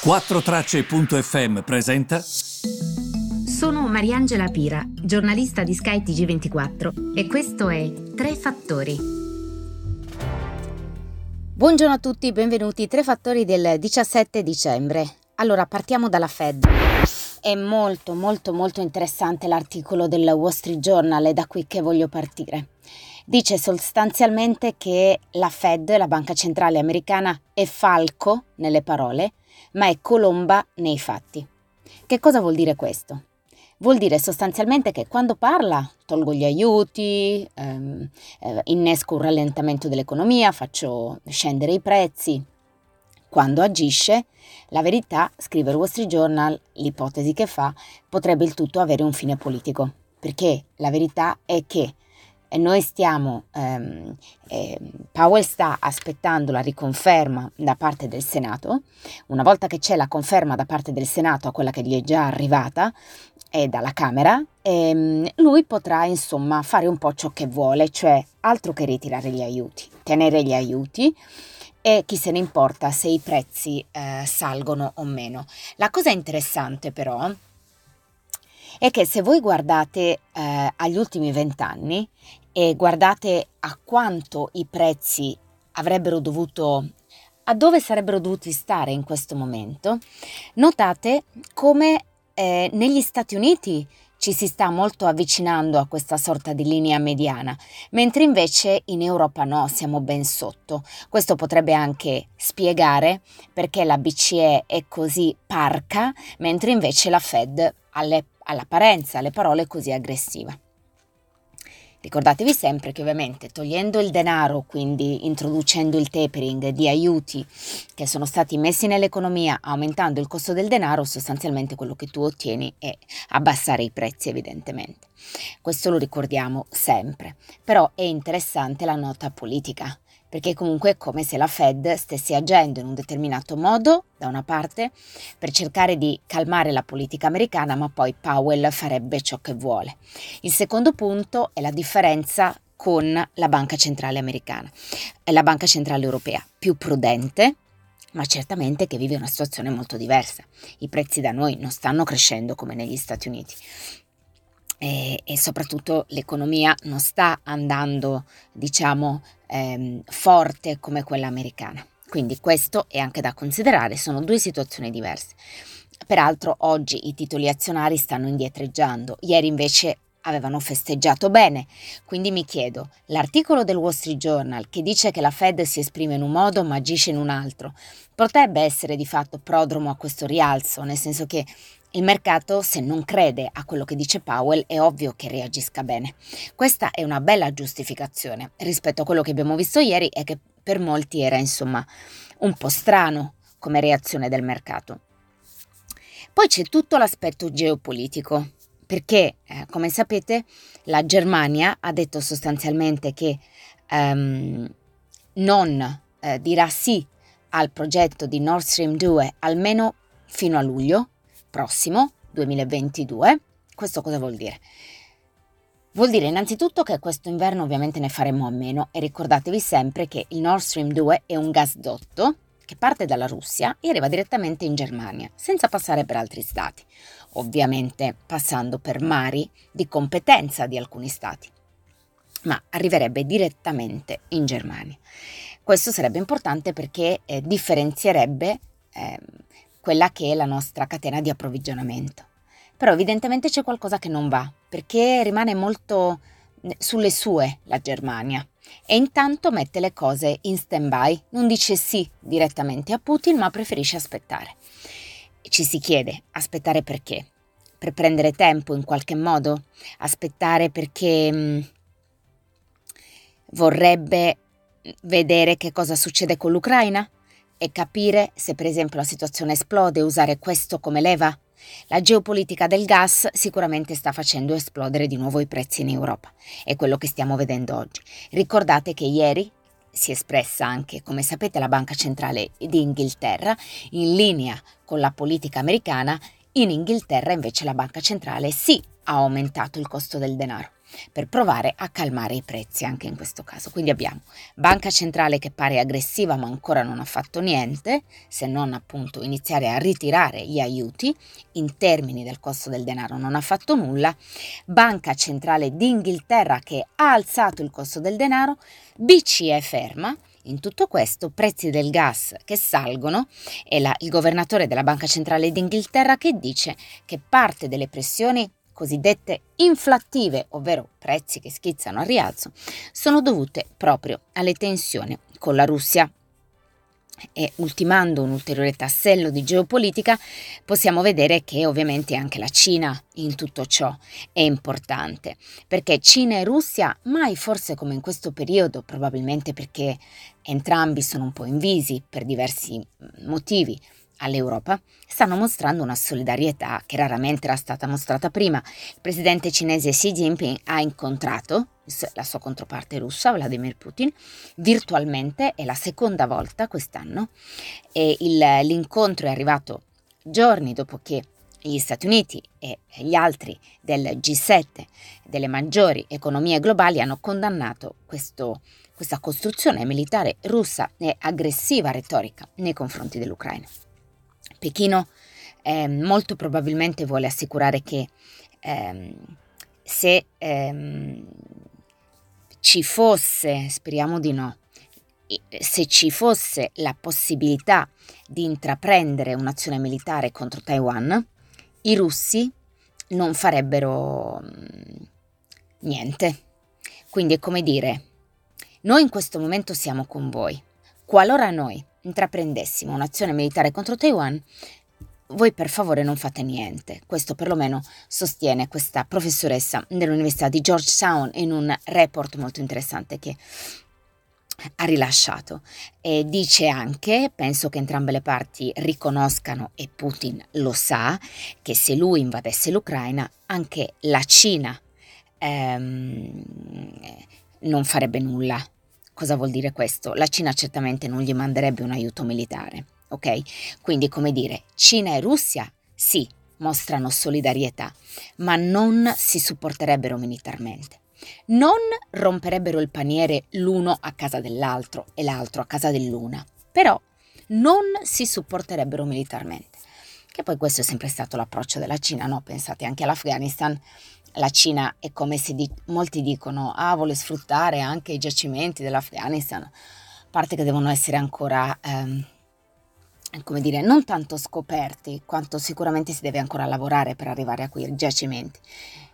4Tracce.fm presenta. Sono Mariangela Pira, giornalista di Sky TG24 e questo è Tre Fattori. Buongiorno a tutti, benvenuti. Tre fattori del 17 dicembre. Allora, partiamo dalla Fed. È molto, molto, molto interessante l'articolo del Wall Street Journal, è da qui che voglio partire. Dice sostanzialmente che la Fed, la banca centrale americana, è falco nelle parole, ma è colomba nei fatti. Che cosa vuol dire questo? Vuol dire sostanzialmente che quando parla tolgo gli aiuti, ehm, eh, innesco un rallentamento dell'economia, faccio scendere i prezzi. Quando agisce, la verità, scrive il Wall Street Journal, l'ipotesi che fa, potrebbe il tutto avere un fine politico. Perché la verità è che noi stiamo, ehm, eh, Powell sta aspettando la riconferma da parte del Senato, una volta che c'è la conferma da parte del Senato a quella che gli è già arrivata e dalla Camera, ehm, lui potrà insomma fare un po' ciò che vuole, cioè altro che ritirare gli aiuti, tenere gli aiuti e chi se ne importa se i prezzi eh, salgono o meno. La cosa interessante però è che se voi guardate eh, agli ultimi vent'anni e guardate a quanto i prezzi avrebbero dovuto, a dove sarebbero dovuti stare in questo momento, notate come eh, negli Stati Uniti ci si sta molto avvicinando a questa sorta di linea mediana, mentre invece in Europa no, siamo ben sotto. Questo potrebbe anche spiegare perché la BCE è così parca, mentre invece la Fed alle all'apparenza, alle parole così aggressiva. Ricordatevi sempre che ovviamente togliendo il denaro, quindi introducendo il tapering di aiuti che sono stati messi nell'economia, aumentando il costo del denaro, sostanzialmente quello che tu ottieni è abbassare i prezzi evidentemente. Questo lo ricordiamo sempre, però è interessante la nota politica perché comunque è come se la Fed stesse agendo in un determinato modo, da una parte, per cercare di calmare la politica americana, ma poi Powell farebbe ciò che vuole. Il secondo punto è la differenza con la Banca Centrale Americana, è la Banca Centrale Europea, più prudente, ma certamente che vive una situazione molto diversa. I prezzi da noi non stanno crescendo come negli Stati Uniti e, e soprattutto l'economia non sta andando, diciamo, ehm, forte come quella americana. Quindi questo è anche da considerare, sono due situazioni diverse. Peraltro oggi i titoli azionari stanno indietreggiando, ieri invece avevano festeggiato bene. Quindi mi chiedo, l'articolo del Wall Street Journal che dice che la Fed si esprime in un modo ma agisce in un altro, potrebbe essere di fatto prodromo a questo rialzo, nel senso che il mercato, se non crede a quello che dice Powell, è ovvio che reagisca bene. Questa è una bella giustificazione rispetto a quello che abbiamo visto ieri e che per molti era insomma un po' strano come reazione del mercato. Poi c'è tutto l'aspetto geopolitico, perché eh, come sapete la Germania ha detto sostanzialmente che um, non eh, dirà sì al progetto di Nord Stream 2 almeno fino a luglio, prossimo, 2022. Questo cosa vuol dire? Vuol dire innanzitutto che questo inverno ovviamente ne faremo a meno e ricordatevi sempre che il Nord Stream 2 è un gasdotto che parte dalla Russia e arriva direttamente in Germania, senza passare per altri stati, ovviamente passando per mari di competenza di alcuni stati, ma arriverebbe direttamente in Germania. Questo sarebbe importante perché eh, differenzierebbe eh, quella che è la nostra catena di approvvigionamento. Però evidentemente c'è qualcosa che non va, perché rimane molto eh, sulle sue la Germania e intanto mette le cose in stand-by, non dice sì direttamente a Putin, ma preferisce aspettare. Ci si chiede, aspettare perché? Per prendere tempo in qualche modo? Aspettare perché mh, mm, vorrebbe vedere che cosa succede con l'Ucraina? E capire se per esempio la situazione esplode usare questo come leva. La geopolitica del gas sicuramente sta facendo esplodere di nuovo i prezzi in Europa, è quello che stiamo vedendo oggi. Ricordate che ieri si è espressa anche, come sapete, la Banca Centrale di Inghilterra, in linea con la politica americana, in Inghilterra invece la Banca Centrale sì ha aumentato il costo del denaro. Per provare a calmare i prezzi anche in questo caso. Quindi abbiamo banca centrale che pare aggressiva ma ancora non ha fatto niente, se non appunto iniziare a ritirare gli aiuti in termini del costo del denaro non ha fatto nulla, banca centrale d'Inghilterra che ha alzato il costo del denaro, BCE ferma, in tutto questo, prezzi del gas che salgono e il governatore della Banca Centrale d'Inghilterra che dice che parte delle pressioni cosiddette inflattive, ovvero prezzi che schizzano al rialzo, sono dovute proprio alle tensioni con la Russia. E ultimando un ulteriore tassello di geopolitica, possiamo vedere che ovviamente anche la Cina in tutto ciò è importante, perché Cina e Russia, mai forse come in questo periodo, probabilmente perché entrambi sono un po' invisi per diversi motivi, all'Europa stanno mostrando una solidarietà che raramente era stata mostrata prima. Il presidente cinese Xi Jinping ha incontrato la sua controparte russa, Vladimir Putin, virtualmente, è la seconda volta quest'anno e il, l'incontro è arrivato giorni dopo che gli Stati Uniti e gli altri del G7, delle maggiori economie globali, hanno condannato questo, questa costruzione militare russa e aggressiva retorica nei confronti dell'Ucraina. Pechino eh, molto probabilmente vuole assicurare che ehm, se ehm, ci fosse, speriamo di no, se ci fosse la possibilità di intraprendere un'azione militare contro Taiwan, i russi non farebbero mm, niente. Quindi è come dire, noi in questo momento siamo con voi. Qualora noi intraprendessimo un'azione militare contro Taiwan, voi per favore non fate niente. Questo perlomeno sostiene questa professoressa dell'Università di Georgetown in un report molto interessante che ha rilasciato e dice anche, penso che entrambe le parti riconoscano e Putin lo sa, che se lui invadesse l'Ucraina anche la Cina ehm, non farebbe nulla Cosa vuol dire questo? La Cina certamente non gli manderebbe un aiuto militare, ok? Quindi come dire, Cina e Russia sì, mostrano solidarietà, ma non si supporterebbero militarmente. Non romperebbero il paniere l'uno a casa dell'altro e l'altro a casa dell'una, però non si supporterebbero militarmente. Che poi questo è sempre stato l'approccio della Cina, no? Pensate anche all'Afghanistan, la Cina è come se di- molti dicono, ah, vuole sfruttare anche i giacimenti dell'Afghanistan, a parte che devono essere ancora, ehm, come dire, non tanto scoperti, quanto sicuramente si deve ancora lavorare per arrivare a quei giacimenti.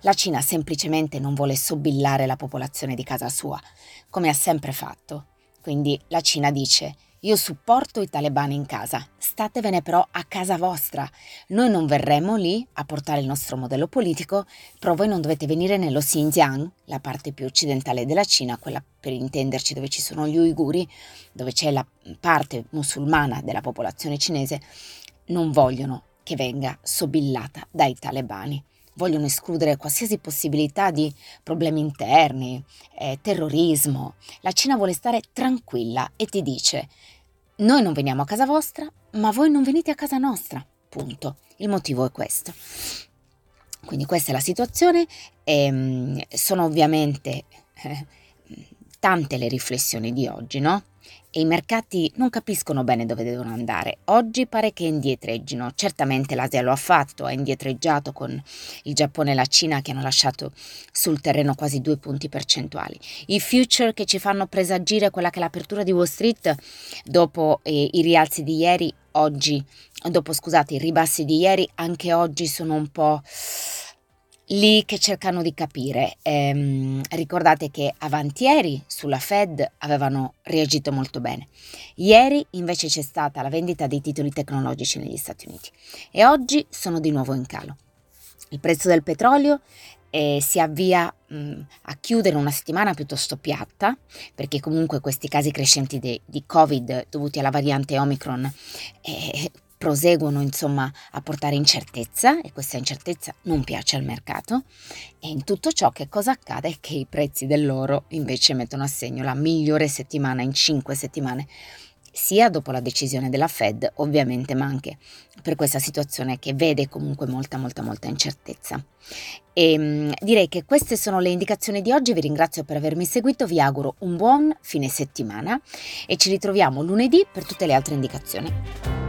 La Cina semplicemente non vuole sobillare la popolazione di casa sua, come ha sempre fatto. Quindi la Cina dice, io supporto i talebani in casa, statevene però a casa vostra. Noi non verremo lì a portare il nostro modello politico, però voi non dovete venire nello Xinjiang, la parte più occidentale della Cina, quella per intenderci dove ci sono gli uiguri, dove c'è la parte musulmana della popolazione cinese, non vogliono che venga sobillata dai talebani vogliono escludere qualsiasi possibilità di problemi interni, eh, terrorismo. La Cina vuole stare tranquilla e ti dice noi non veniamo a casa vostra, ma voi non venite a casa nostra. Punto. Il motivo è questo. Quindi questa è la situazione e ehm, sono ovviamente eh, tante le riflessioni di oggi, no? E i mercati non capiscono bene dove devono andare. Oggi pare che indietreggino, certamente l'Asia lo ha fatto, ha indietreggiato con il Giappone e la Cina che hanno lasciato sul terreno quasi due punti percentuali. I future che ci fanno presagire quella che è l'apertura di Wall Street dopo eh, i rialzi di ieri, oggi, dopo scusate, i ribassi di ieri, anche oggi sono un po' lì che cercano di capire. Ehm, ricordate che avantieri sulla Fed avevano reagito molto bene. Ieri invece c'è stata la vendita dei titoli tecnologici negli Stati Uniti e oggi sono di nuovo in calo. Il prezzo del petrolio eh, si avvia mh, a chiudere una settimana piuttosto piatta, perché comunque questi casi crescenti de, di Covid dovuti alla variante Omicron eh, proseguono insomma a portare incertezza e questa incertezza non piace al mercato e in tutto ciò che cosa accade? Che i prezzi dell'oro invece mettono a segno la migliore settimana in cinque settimane sia dopo la decisione della Fed ovviamente, ma anche per questa situazione che vede comunque molta molta molta incertezza. E ehm, direi che queste sono le indicazioni di oggi, vi ringrazio per avermi seguito, vi auguro un buon fine settimana e ci ritroviamo lunedì per tutte le altre indicazioni.